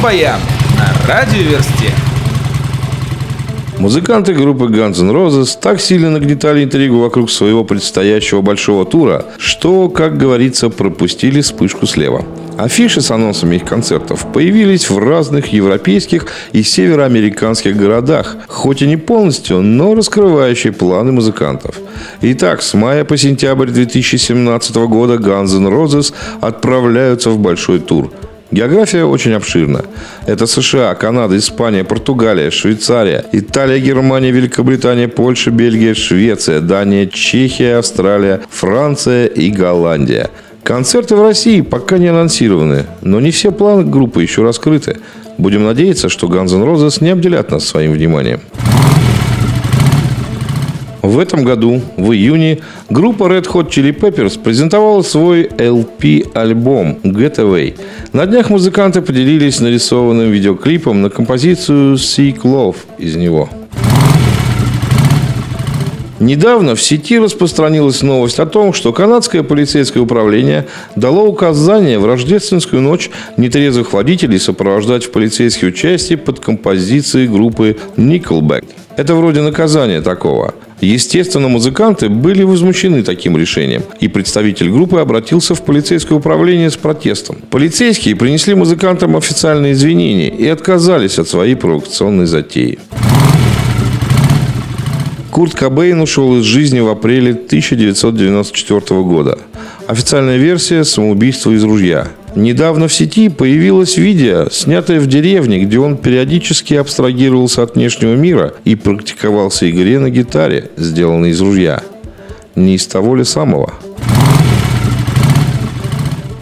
Рок-баян на радиоверсте. Музыканты группы Guns N' Roses так сильно нагнетали интригу вокруг своего предстоящего большого тура, что, как говорится, пропустили вспышку слева. Афиши с анонсами их концертов появились в разных европейских и североамериканских городах, хоть и не полностью, но раскрывающие планы музыкантов. Итак, с мая по сентябрь 2017 года Guns N' Roses отправляются в большой тур – География очень обширна. Это США, Канада, Испания, Португалия, Швейцария, Италия, Германия, Великобритания, Польша, Бельгия, Швеция, Дания, Чехия, Австралия, Франция и Голландия. Концерты в России пока не анонсированы, но не все планы группы еще раскрыты. Будем надеяться, что Guns N' Roses не обделят нас своим вниманием. В этом году, в июне, группа Red Hot Chili Peppers презентовала свой LP-альбом Get Away. На днях музыканты поделились нарисованным видеоклипом на композицию Seek Love из него. Недавно в сети распространилась новость о том, что канадское полицейское управление дало указание в рождественскую ночь нетрезвых водителей сопровождать в полицейские части под композицией группы Nickelback. Это вроде наказания такого. Естественно, музыканты были возмущены таким решением, и представитель группы обратился в полицейское управление с протестом. Полицейские принесли музыкантам официальные извинения и отказались от своей провокационной затеи. Курт Кобейн ушел из жизни в апреле 1994 года. Официальная версия – самоубийство из ружья. Недавно в сети появилось видео, снятое в деревне, где он периодически абстрагировался от внешнего мира и практиковался игре на гитаре, сделанной из ружья. Не из того ли самого?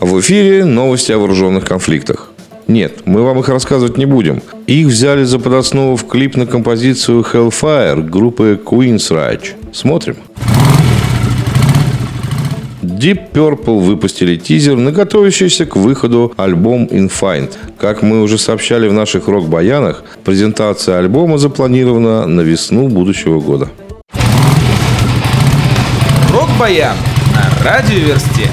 В эфире новости о вооруженных конфликтах. Нет, мы вам их рассказывать не будем. Их взяли за подоснову в клип на композицию Hellfire группы Queen's Rage. Смотрим. Deep Purple выпустили тизер на готовящийся к выходу альбом Infinite. Как мы уже сообщали в наших рок-баянах, презентация альбома запланирована на весну будущего года. Рок-баян на радиоверсте.